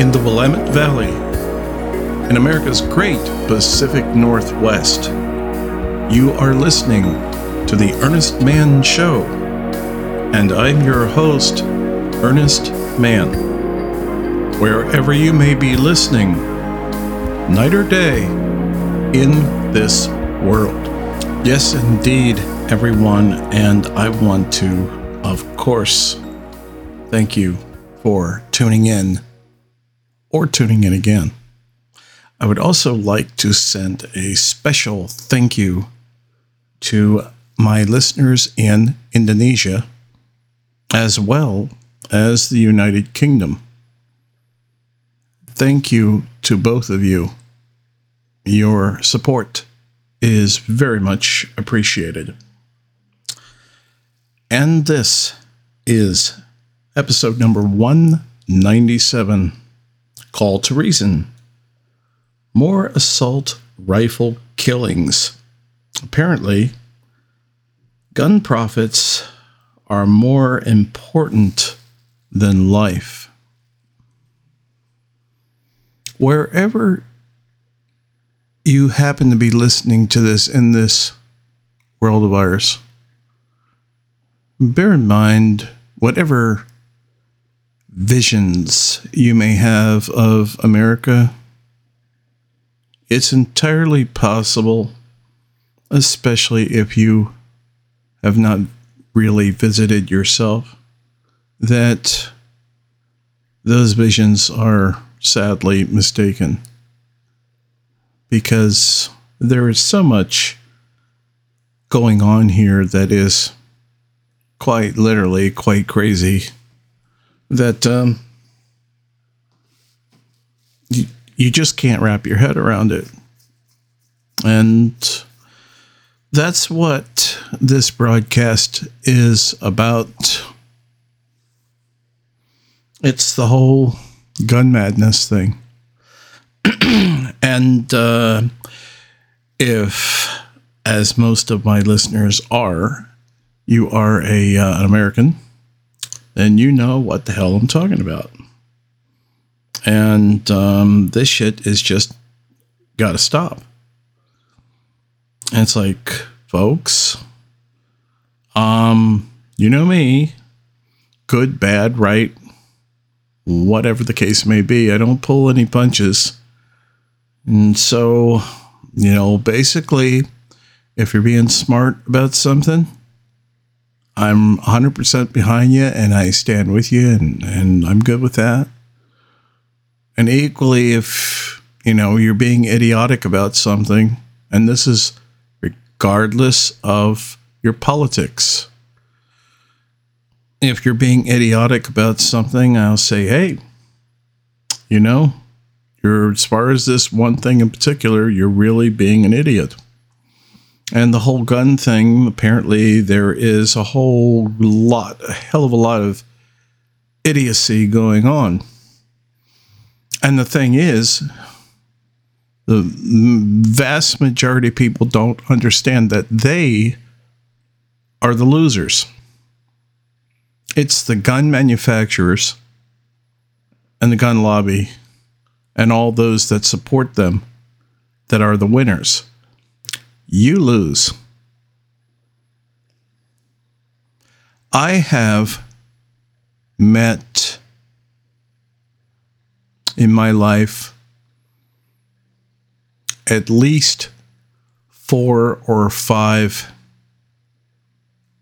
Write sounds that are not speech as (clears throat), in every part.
in the Willamette Valley, in America's great Pacific Northwest. You are listening to The Earnest Mann Show, and I'm your host, Earnest Mann. Wherever you may be listening, night or day, in this world. Yes, indeed, everyone, and I want to, of course, thank you for tuning in or tuning in again. I would also like to send a special thank you to my listeners in Indonesia as well as the United Kingdom. Thank you to both of you. Your support is very much appreciated. And this is episode number 197 Call to Reason. More assault rifle killings. Apparently, gun profits are more important than life. Wherever you happen to be listening to this in this world of ours, bear in mind whatever visions you may have of America, it's entirely possible, especially if you have not really visited yourself, that those visions are sadly mistaken. Because there is so much going on here that is quite literally quite crazy that um, you, you just can't wrap your head around it. And that's what this broadcast is about. It's the whole gun madness thing. (clears throat) and uh, if, as most of my listeners are, you are a uh, an American then you know what the hell I'm talking about. And um, this shit is just got to stop. And it's like, folks, um, you know me, good, bad, right, whatever the case may be. I don't pull any punches. And so, you know, basically, if you're being smart about something, I'm 100% behind you and I stand with you and, and I'm good with that. And equally, if, you know, you're being idiotic about something, and this is regardless of your politics. If you're being idiotic about something, I'll say, hey, you know, you're as far as this one thing in particular, you're really being an idiot. And the whole gun thing, apparently, there is a whole lot, a hell of a lot of idiocy going on. And the thing is, the vast majority of people don't understand that they are the losers. It's the gun manufacturers and the gun lobby and all those that support them that are the winners you lose. I have met in my life at least four or five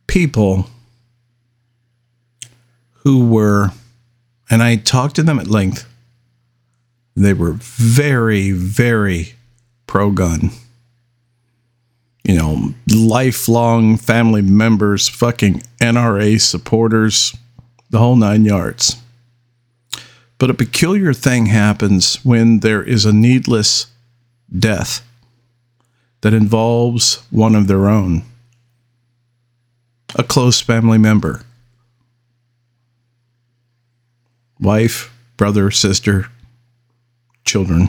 people who were, and I talked to them at length, they were very, very pro gun you know, lifelong family members, fucking NRA supporters, the whole nine yards. But a peculiar thing happens when there is a needless death that involves one of their own, a close family member, wife, brother, sister, children,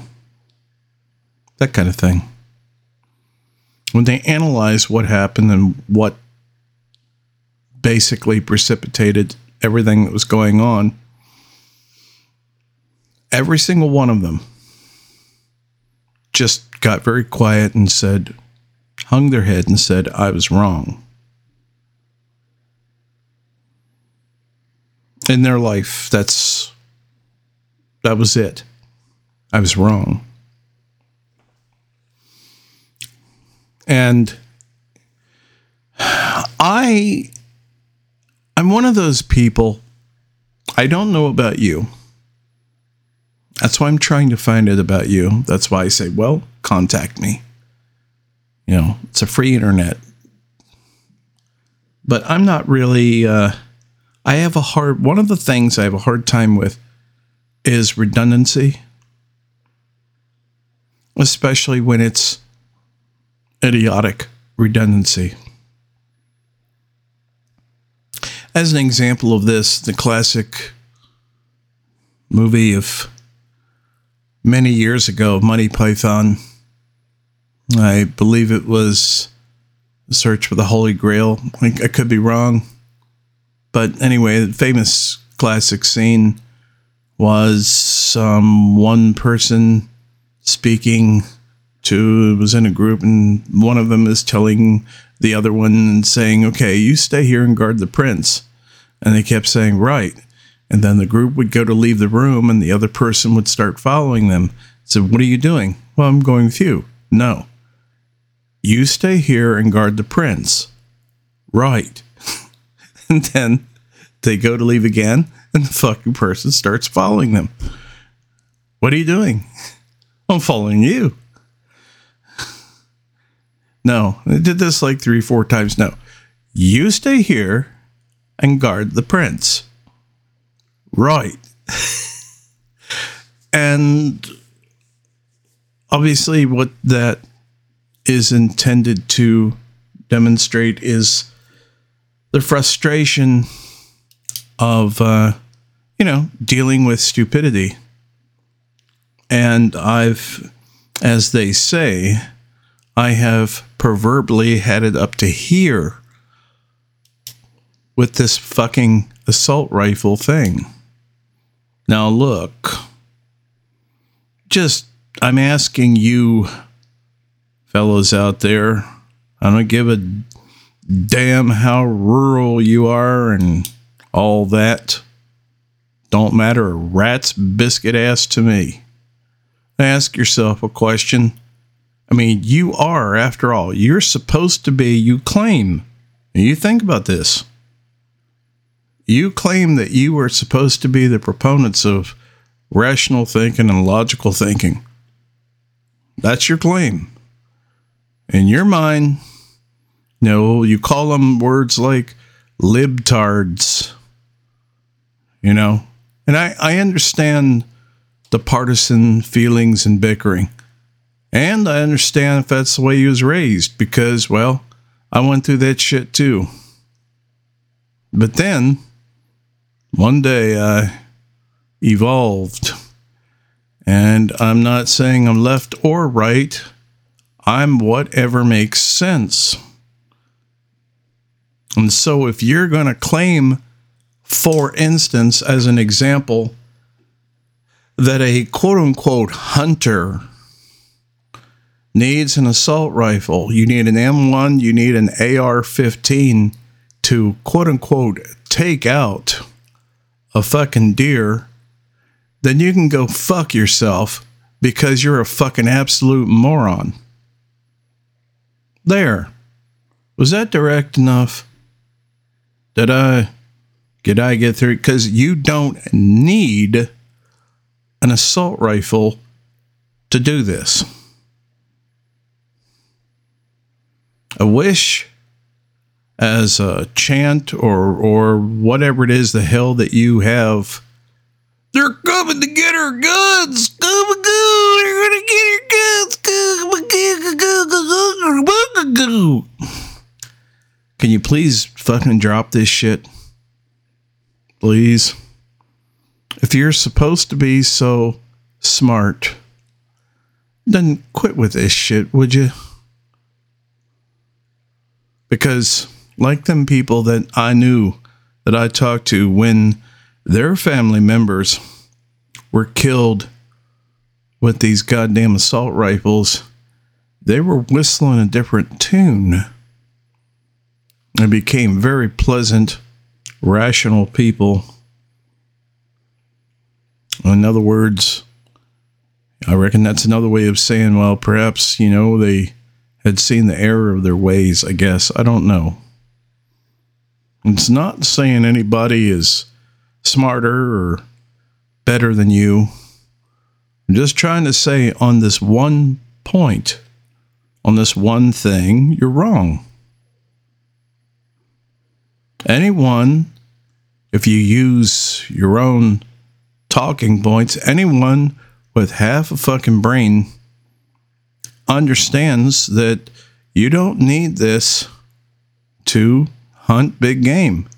that kind of thing when they analyze what happened and what basically precipitated everything that was going on, every single one of them just got very quiet and said, hung their head and said, I was wrong. In their life, that's that was it. I was wrong. And I I'm one of those people I don't know about you. That's why I'm trying to find it about you. That's why I say, well, contact me. You know, it's a free internet. But I'm not really uh I have a hard one of the things I have a hard time with is redundancy. Especially when it's idiotic redundancy. As an example of this, the classic movie of many years ago, Monty Python, I believe it was Search for the Holy Grail. I, I could be wrong. But anyway, the famous classic scene was um, one person speaking to was in a group and one of them is telling the other one and saying okay you stay here and guard the prince. And they kept saying right. And then the group would go to leave the room and the other person would start following them. So what are you doing? Well i'm going with you. No. You stay here and guard the prince. Right. (laughs) And then they go to leave again and the fucking person starts following them. What are you doing? (laughs) I'm following you no, I did this like three, four times. No, you stay here and guard the prince. Right. (laughs) and obviously, what that is intended to demonstrate is the frustration of, uh, you know, dealing with stupidity. And I've, as they say, I have proverbially had it up to here with this fucking assault rifle thing. Now, look, just I'm asking you, fellows out there, I don't give a damn how rural you are and all that. Don't matter a rat's biscuit ass to me. Ask yourself a question I mean, you are, after all, you're supposed to be, you claim, you think about this. You claim that you are supposed to be the proponents of rational thinking and logical thinking. That's your claim. In your mind, you know, you call them words like libtards, you know, and I, I understand the partisan feelings and bickering. And I understand if that's the way he was raised because, well, I went through that shit too. But then, one day I evolved. And I'm not saying I'm left or right, I'm whatever makes sense. And so, if you're going to claim, for instance, as an example, that a quote unquote hunter needs an assault rifle. You need an M1, you need an AR 15 to quote unquote take out a fucking deer, then you can go fuck yourself because you're a fucking absolute moron. There. Was that direct enough? Did I did I get through? Because you don't need an assault rifle to do this. A wish as a chant or or whatever it is the hell that you have. They're coming to get our guns. Come go. They're gonna get guns. Can you please fucking drop this shit? Please. If you're supposed to be so smart then quit with this shit would you because like them people that I knew that I talked to when their family members were killed with these goddamn assault rifles, they were whistling a different tune. They became very pleasant, rational people. In other words, I reckon that's another way of saying, well, perhaps, you know, they had seen the error of their ways, I guess. I don't know. It's not saying anybody is smarter or better than you. I'm just trying to say on this one point, on this one thing, you're wrong. Anyone, if you use your own talking points, anyone with half a fucking brain understands that you don't need this to hunt big game.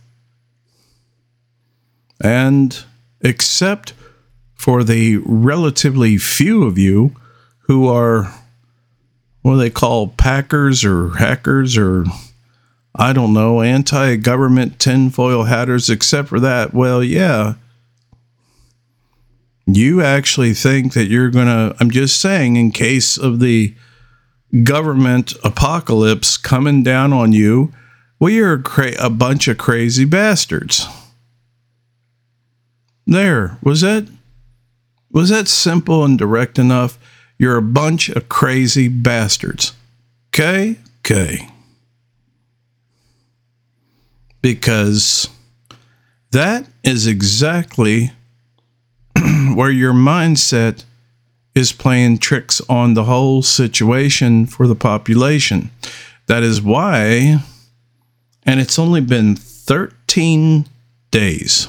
And except for the relatively few of you who are what do they call packers or hackers or I don't know, anti government tinfoil hatters, except for that, well, yeah. You actually think that you're going to, I'm just saying, in case of the government apocalypse coming down on you, well, you're a, cra- a bunch of crazy bastards. There, was that was that simple and direct enough? You're a bunch of crazy bastards. Okay? Okay. Because that is exactly where your mindset is playing tricks on the whole situation for the population. That is why, and it's only been 13 days.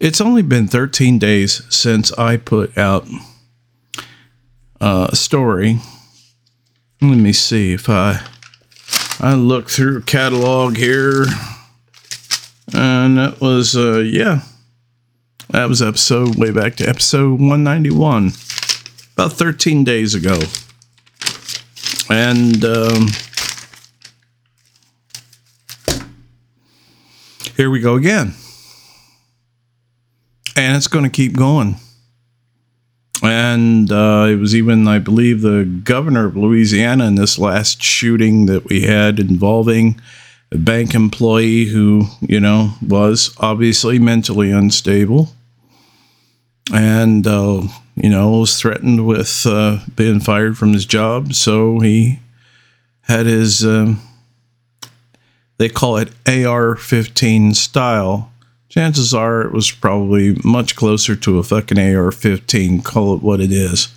It's only been 13 days since I put out a story. Let me see if I I look through catalog here. And that was uh yeah, that was episode way back to episode 191, about 13 days ago. And um, here we go again. And it's going to keep going. And uh, it was even, I believe, the governor of Louisiana in this last shooting that we had involving a bank employee who, you know, was obviously mentally unstable and uh, you know was threatened with uh, being fired from his job. So he had his um, they call it AR-15 style. Chances are it was probably much closer to a fucking AR-15. Call it what it is.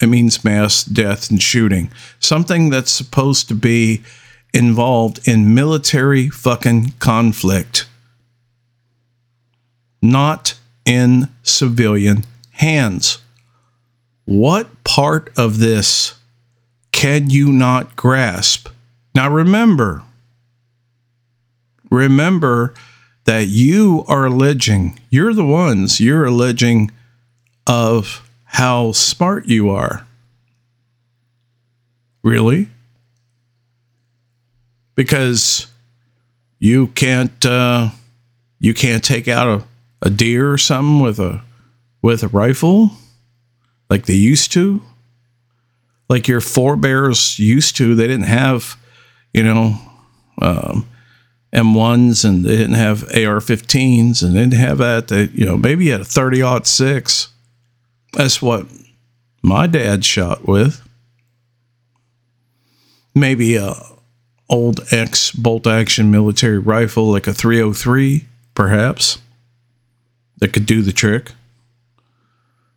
It means mass death and shooting. Something that's supposed to be involved in military fucking conflict. Not in civilian hands. What part of this can you not grasp? Now remember, remember that you are alleging, you're the ones, you're alleging of how smart you are. Really? Because you can't uh, you can't take out a a deer or something with a with a rifle like they used to? Like your forebears used to they didn't have you know um, m1s and they didn't have ar-15s and they didn't have that. They you know maybe you had a 30 6 that's what my dad shot with. Maybe a old X bolt action military rifle like a 303 perhaps that could do the trick.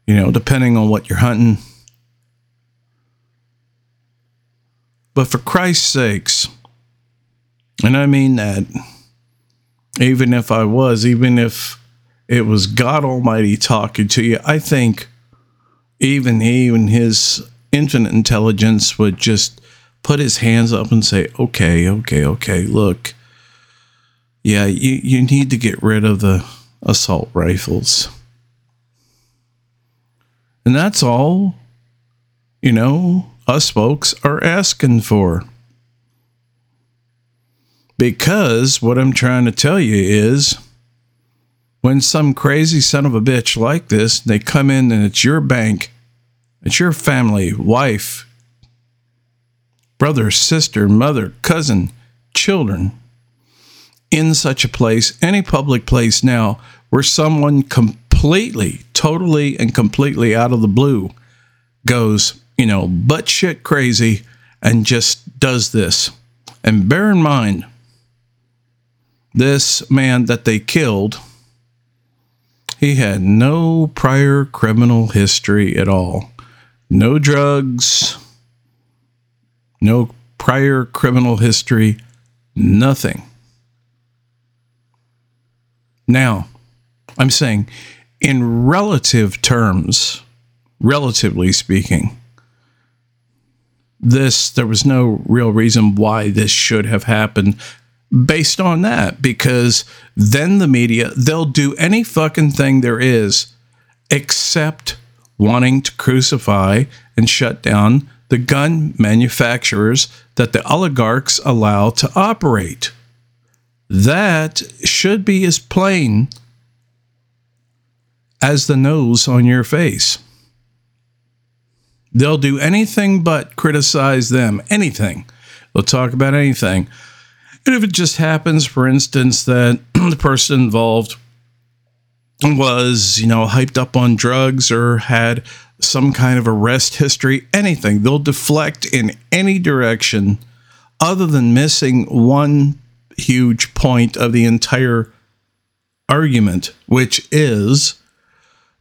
You know, depending on what you're hunting. But for Christ's sakes, and I mean that, even if I was, even if it was God Almighty talking to you, I think even even his infinite intelligence would just put his hands up and say, "Okay, okay, okay, look, yeah, you you need to get rid of the assault rifles. And that's all, you know, us folks are asking for. Because what I'm trying to tell you is when some crazy son of a bitch like this, they come in and it's your bank, it's your family, wife, brother, sister, mother, cousin, children, in such a place, any public place now, where someone completely, totally, and completely out of the blue goes, you know, butt shit crazy and just does this. And bear in mind, this man that they killed, he had no prior criminal history at all. No drugs, no prior criminal history, nothing. Now, I'm saying in relative terms, relatively speaking, this, there was no real reason why this should have happened based on that because then the media they'll do any fucking thing there is except wanting to crucify and shut down the gun manufacturers that the oligarchs allow to operate that should be as plain as the nose on your face. They'll do anything but criticize them. Anything. They'll talk about anything. And if it just happens, for instance, that (clears throat) the person involved was, you know, hyped up on drugs or had some kind of arrest history, anything, they'll deflect in any direction other than missing one huge point of the entire argument, which is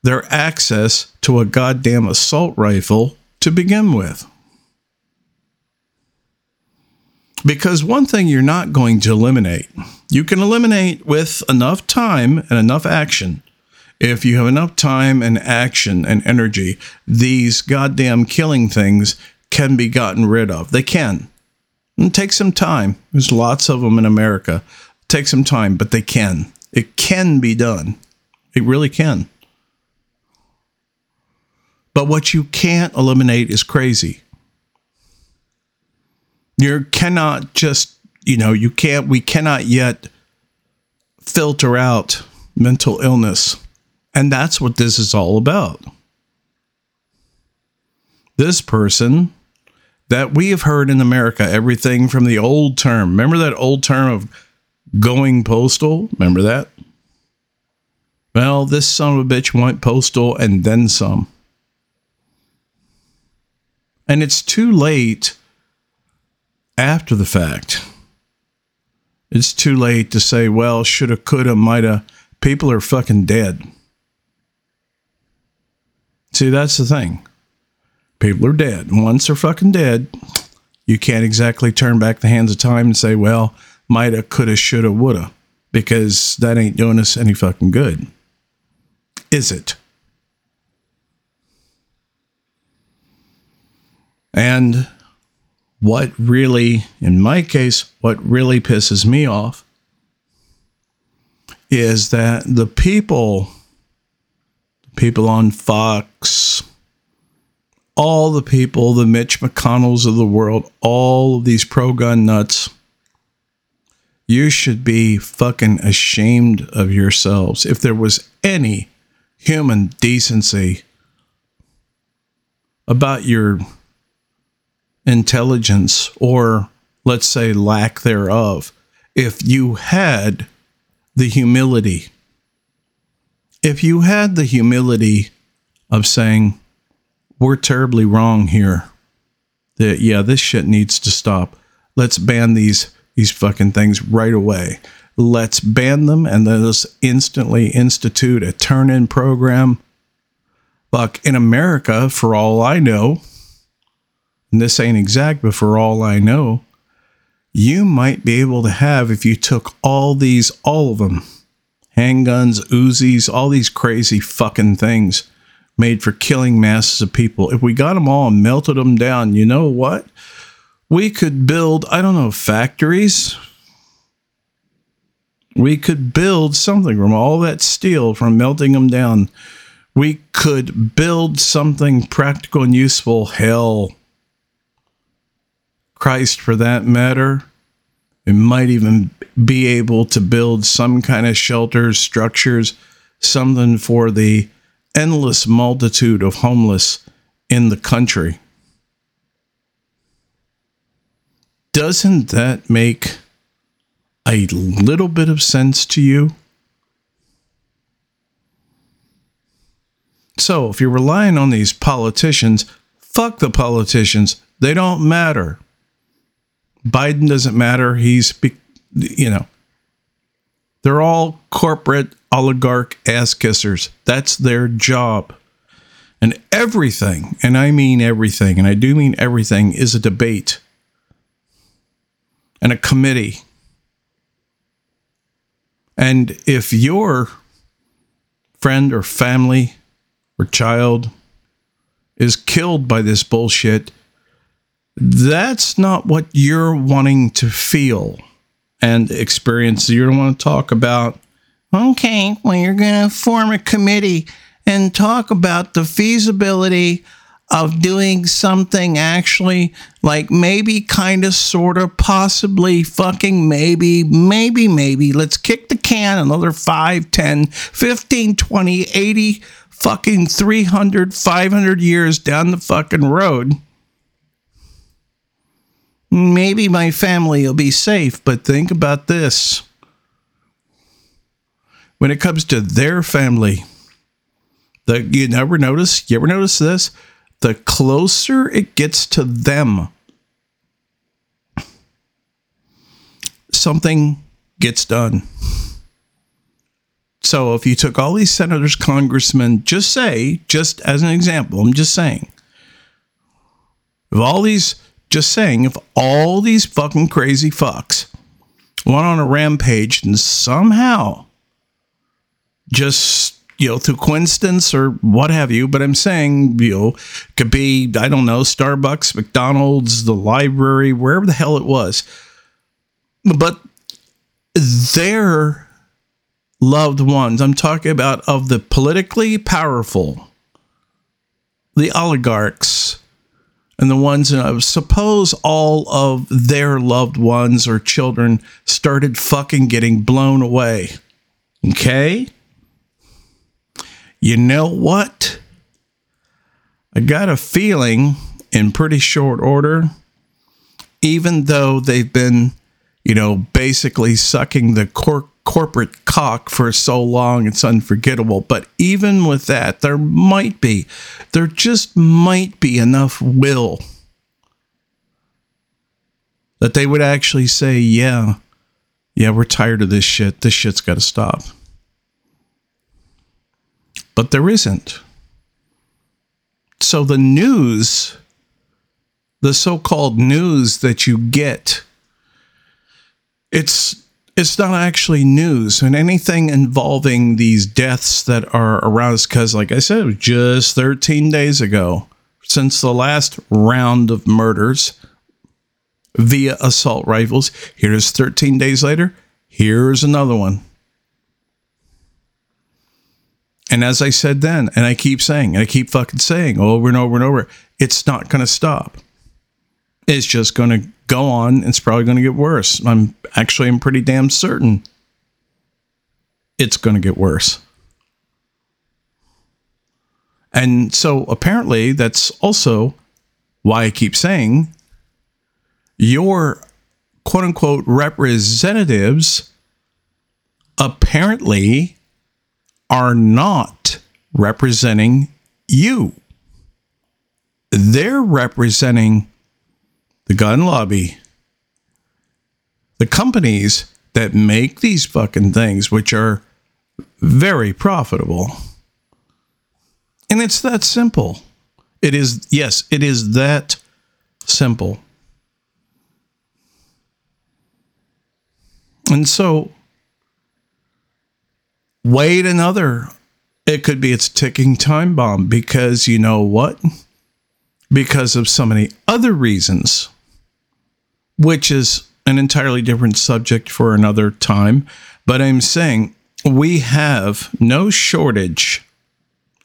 their access to a goddamn assault rifle to begin with. Because one thing you're not going to eliminate, you can eliminate with enough time and enough action. If you have enough time and action and energy, these goddamn killing things can be gotten rid of. They can. It takes some time. There's lots of them in America. It takes some time, but they can. It can be done. It really can. But what you can't eliminate is crazy. You cannot just, you know, you can't, we cannot yet filter out mental illness. And that's what this is all about. This person that we have heard in America, everything from the old term. Remember that old term of going postal? Remember that? Well, this son of a bitch went postal and then some. And it's too late after the fact. It's too late to say, well, shoulda, coulda, mighta. People are fucking dead. See, that's the thing. People are dead. Once they're fucking dead, you can't exactly turn back the hands of time and say, well, mighta, coulda, shoulda, woulda, because that ain't doing us any fucking good. Is it? And what really, in my case, what really pisses me off is that the people, people on Fox, all the people, the Mitch McConnells of the world, all of these pro gun nuts, you should be fucking ashamed of yourselves. If there was any human decency about your intelligence or let's say lack thereof if you had the humility if you had the humility of saying we're terribly wrong here. That yeah this shit needs to stop. Let's ban these these fucking things right away. Let's ban them and let's instantly institute a turn in program. Fuck, in America, for all I know, and this ain't exact, but for all I know, you might be able to have, if you took all these, all of them, handguns, Uzis, all these crazy fucking things made for killing masses of people, if we got them all and melted them down, you know what? We could build, I don't know, factories. We could build something from all that steel, from melting them down. We could build something practical and useful. Hell, Christ, for that matter, It might even be able to build some kind of shelters, structures, something for the endless multitude of homeless in the country. Doesn't that make a little bit of sense to you? So, if you're relying on these politicians, fuck the politicians. They don't matter. Biden doesn't matter. He's, you know, they're all corporate oligarch ass kissers. That's their job. And everything, and I mean everything, and I do mean everything, is a debate and a committee. And if your friend or family or child is killed by this bullshit, that's not what you're wanting to feel and experience. You don't want to talk about, okay, well, you're going to form a committee and talk about the feasibility of doing something actually like maybe kind of sort of possibly fucking maybe maybe maybe. Let's kick the can another 5 10 15 20 80 fucking 300 500 years down the fucking road. Maybe my family will be safe but think about this when it comes to their family the, you never notice? You ever notice this? The closer it gets to them, something gets done. So if you took all these senators, congressmen, just say, just as an example, I'm just saying, if all these, just saying, if all these fucking crazy fucks went on a rampage and somehow just you know, through coincidence or what have you, but I'm saying, you know, could be, I don't know, Starbucks, McDonald's, the library, wherever the hell it was. But their loved ones, I'm talking about of the politically powerful, the oligarchs, and the ones, and I suppose all of their loved ones or children started fucking getting blown away. Okay? You know what? I got a feeling in pretty short order, even though they've been, you know, basically sucking the cor- corporate cock for so long, it's unforgettable. But even with that, there might be, there just might be enough will that they would actually say, yeah, yeah, we're tired of this shit. This shit's got to stop but there isn't. So the news, the so-called news that you get, it's it's not actually news and anything involving these deaths that are around us because like i said just 13 days ago since the last round of murders via assault rifles here's 13 days later here's another one and as I said then, and I keep saying, and I keep fucking saying over and over and over, it's not going to stop. It's just going to go on. It's probably going to get worse. I'm actually, I'm pretty damn certain it's going to get worse. And so apparently, that's also why I keep saying your quote unquote representatives apparently are not representing you. They're representing the gun lobby, the companies that make these fucking things, which are very profitable. And it's that simple. It is, yes, it is that simple. And so wait another. It could be its ticking time bomb because you know what? Because of so many other reasons, which is an entirely different subject for another time. But I'm saying we have no shortage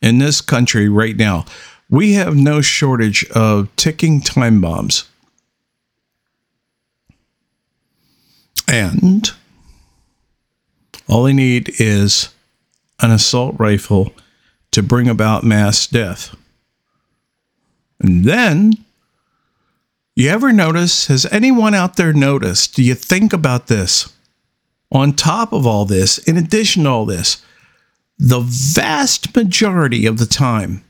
in this country right now. We have no shortage of ticking time bombs. And all they need is an assault rifle to bring about mass death. And then, you ever notice, has anyone out there noticed? Do you think about this? On top of all this, in addition to all this, the vast majority of the time,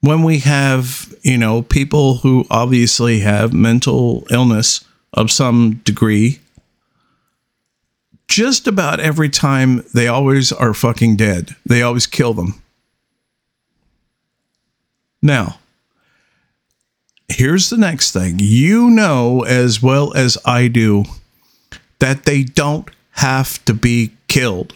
when we have, you know, people who obviously have mental illness of some degree, just about every time they always are fucking dead. They always kill them. Now, here's the next thing. You know as well as I do that they don't have to be killed.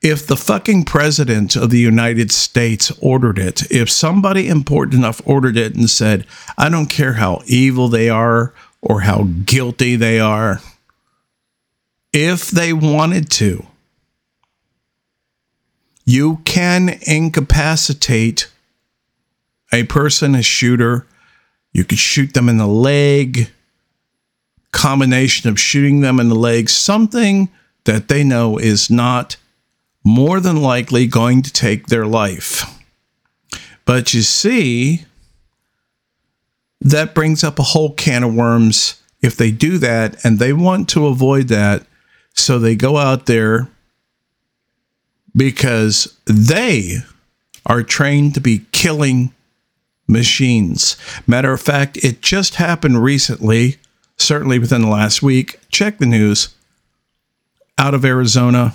If the fucking president of the United States ordered it, if somebody important enough ordered it and said, I don't care how evil they are or how guilty they are, if they wanted to, you can incapacitate a person, a shooter. You could shoot them in the leg, combination of shooting them in the leg, something that they know is not more than likely going to take their life. But you see, that brings up a whole can of worms if they do that and they want to avoid that so they go out there because they are trained to be killing machines. Matter of fact, it just happened recently, certainly within the last week. Check the news. Out of Arizona,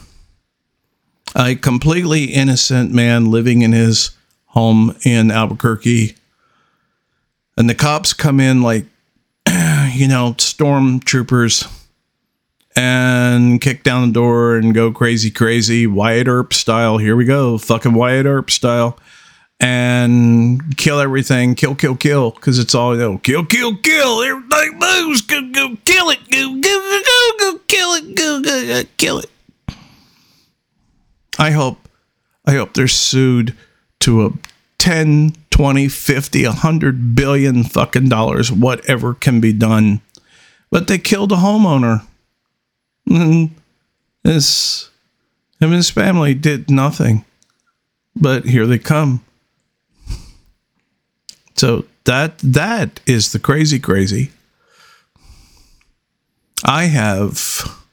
a completely innocent man living in his home in Albuquerque. And the cops come in like, (clears throat) you know, stormtroopers and kick down the door and go crazy, crazy, Wyatt Earp style. Here we go, fucking Wyatt Earp style, and kill everything, kill, kill, kill, because it's all you know, kill, kill, kill. Everything moves, go, go, kill it, go, go, go, go, kill it, go, go, go, kill it. I hope, I hope they're sued to a 10, 20, 50, 100 billion fucking dollars, whatever can be done. But they killed a homeowner Mm-hmm. and his him and his family did nothing. But here they come. (laughs) So that that is the crazy crazy. I have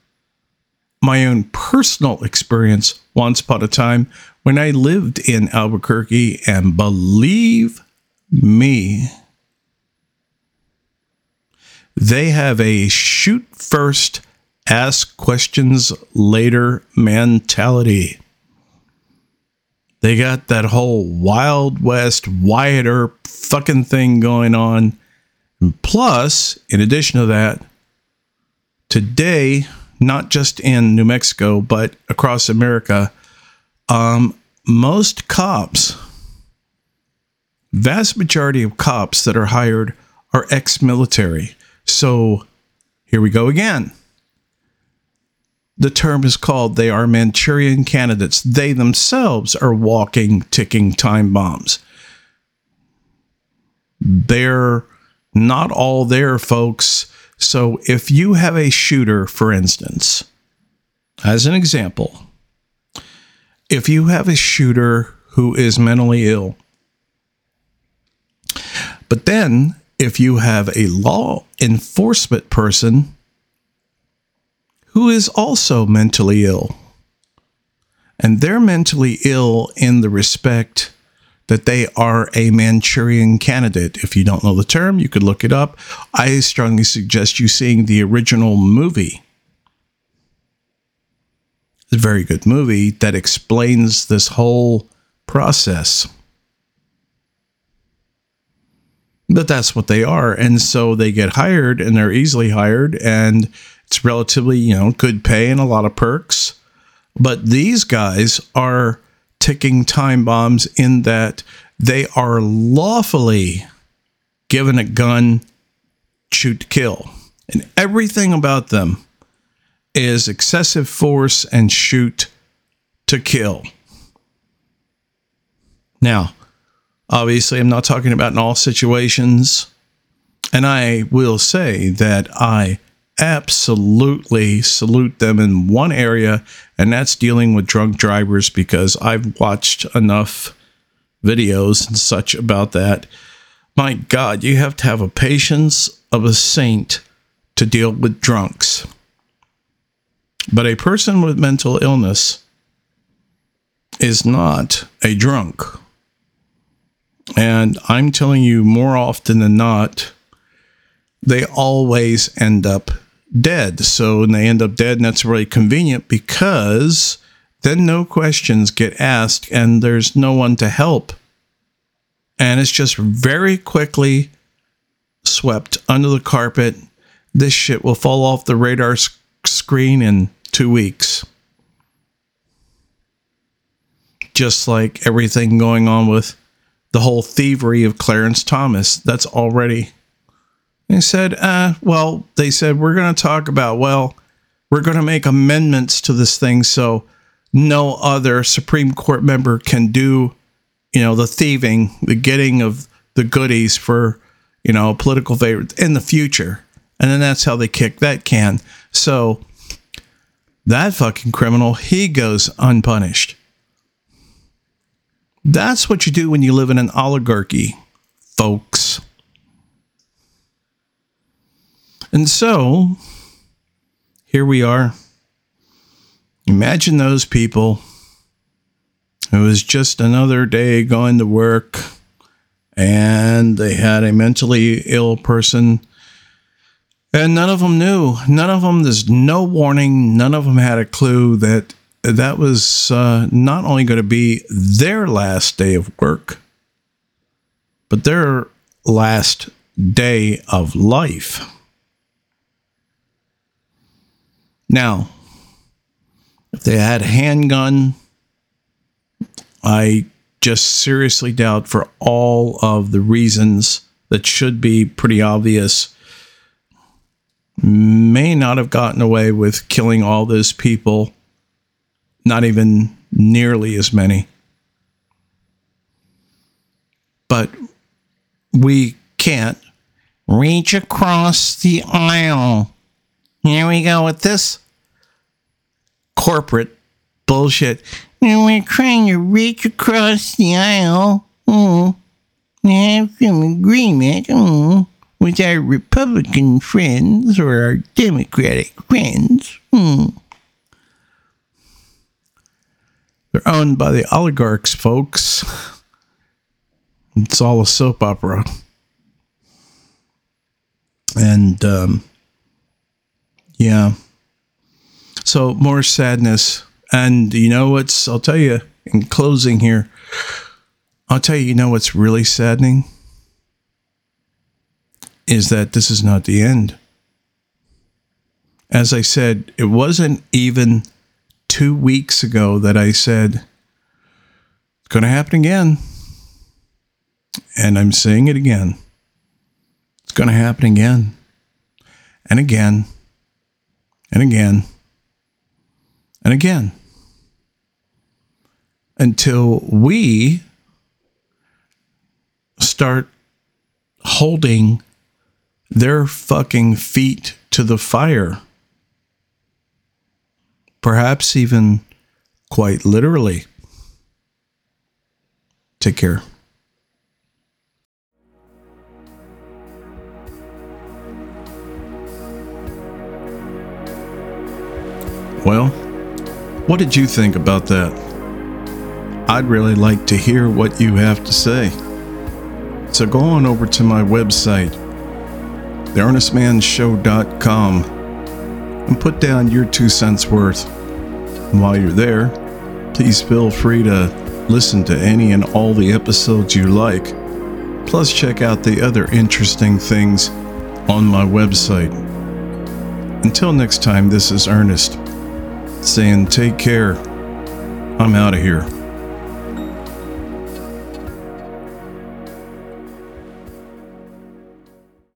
my own personal experience once upon a time when I lived in Albuquerque, and believe me, they have a shoot first ask questions later mentality. They got that whole Wild West, Earp fucking thing going on. And plus, in addition to that, today, not just in New Mexico, but across America, um, most cops, vast majority of cops that are hired are ex military. So here we go again the term is called they are Manchurian candidates. They themselves are walking ticking time bombs. They're not all there, folks. So if you have a shooter, for instance, as an example, if you have a shooter who is mentally ill, but then if you have a law enforcement person who is also mentally ill. And they're mentally ill in the respect that they are a Manchurian candidate. If you don't know the term, you could look it up. I strongly suggest you seeing the original movie. It's a very good movie that explains this whole process. But that's what they are. And so they get hired and they're easily hired. And it's relatively, you know, good pay and a lot of perks. But these guys are ticking time bombs in that they are lawfully given a gun, shoot to kill. And everything about them is excessive force and shoot to kill. Now, obviously, I'm not talking about in all situations. And I will say that I absolutely salute them in one area, and that's dealing with drunk drivers because I've watched enough videos and such about that. My God, you have to have a patience of a saint to deal with drunks. But a person with mental illness is not a drunk. And I'm telling you, more often than not, they always end up dead. So they end up dead, and that's really convenient because then no questions get asked and there's no one to help. And it's just very quickly swept under the carpet. This shit will fall off the radar screen in two weeks. Just like everything going on with the whole thievery of Clarence Thomas. That's already. They said, uh, well, they said, we're going to talk about, well, we're going to make amendments to this thing so no other Supreme Court member can do, you know, the thieving, the getting of the goodies for, you know, political favor in the future. And then that's how they kick that can. So that fucking criminal, he goes unpunished. That's what you do when you live in an oligarchy, folks. And so, here we are. Imagine those people. It was just another day going to work, and they had a mentally ill person, and none of them knew. None of them, there's no warning. None of them had a clue that that was uh, not only going to be their last day of work, but their last day of life. Now, if they had a handgun, I just seriously doubt for all of the reasons that should be pretty obvious may not have gotten away with killing all those people not even nearly as many. But we can't reach across the aisle. Here we go with this corporate bullshit. And we're trying to reach across the aisle mm, have some agreement mm, with our Republican friends or our Democratic friends. Mm. They're owned by the oligarchs, folks. It's all a soap opera. And um, yeah. So more sadness. And you know what's, I'll tell you in closing here, I'll tell you, you know what's really saddening? Is that this is not the end. As I said, it wasn't even two weeks ago that I said, it's going to happen again. And I'm saying it again. It's going to happen again. And again. And again. And again. Until we start holding their fucking feet to the fire perhaps even quite literally. Take care. Well, what did you think about that? I'd really like to hear what you have to say. So go on over to my website, theearnestmannshow.com and put down your two cents worth. And while you're there, please feel free to listen to any and all the episodes you like. Plus, check out the other interesting things on my website. Until next time, this is Earnest saying take care. I'm out of here.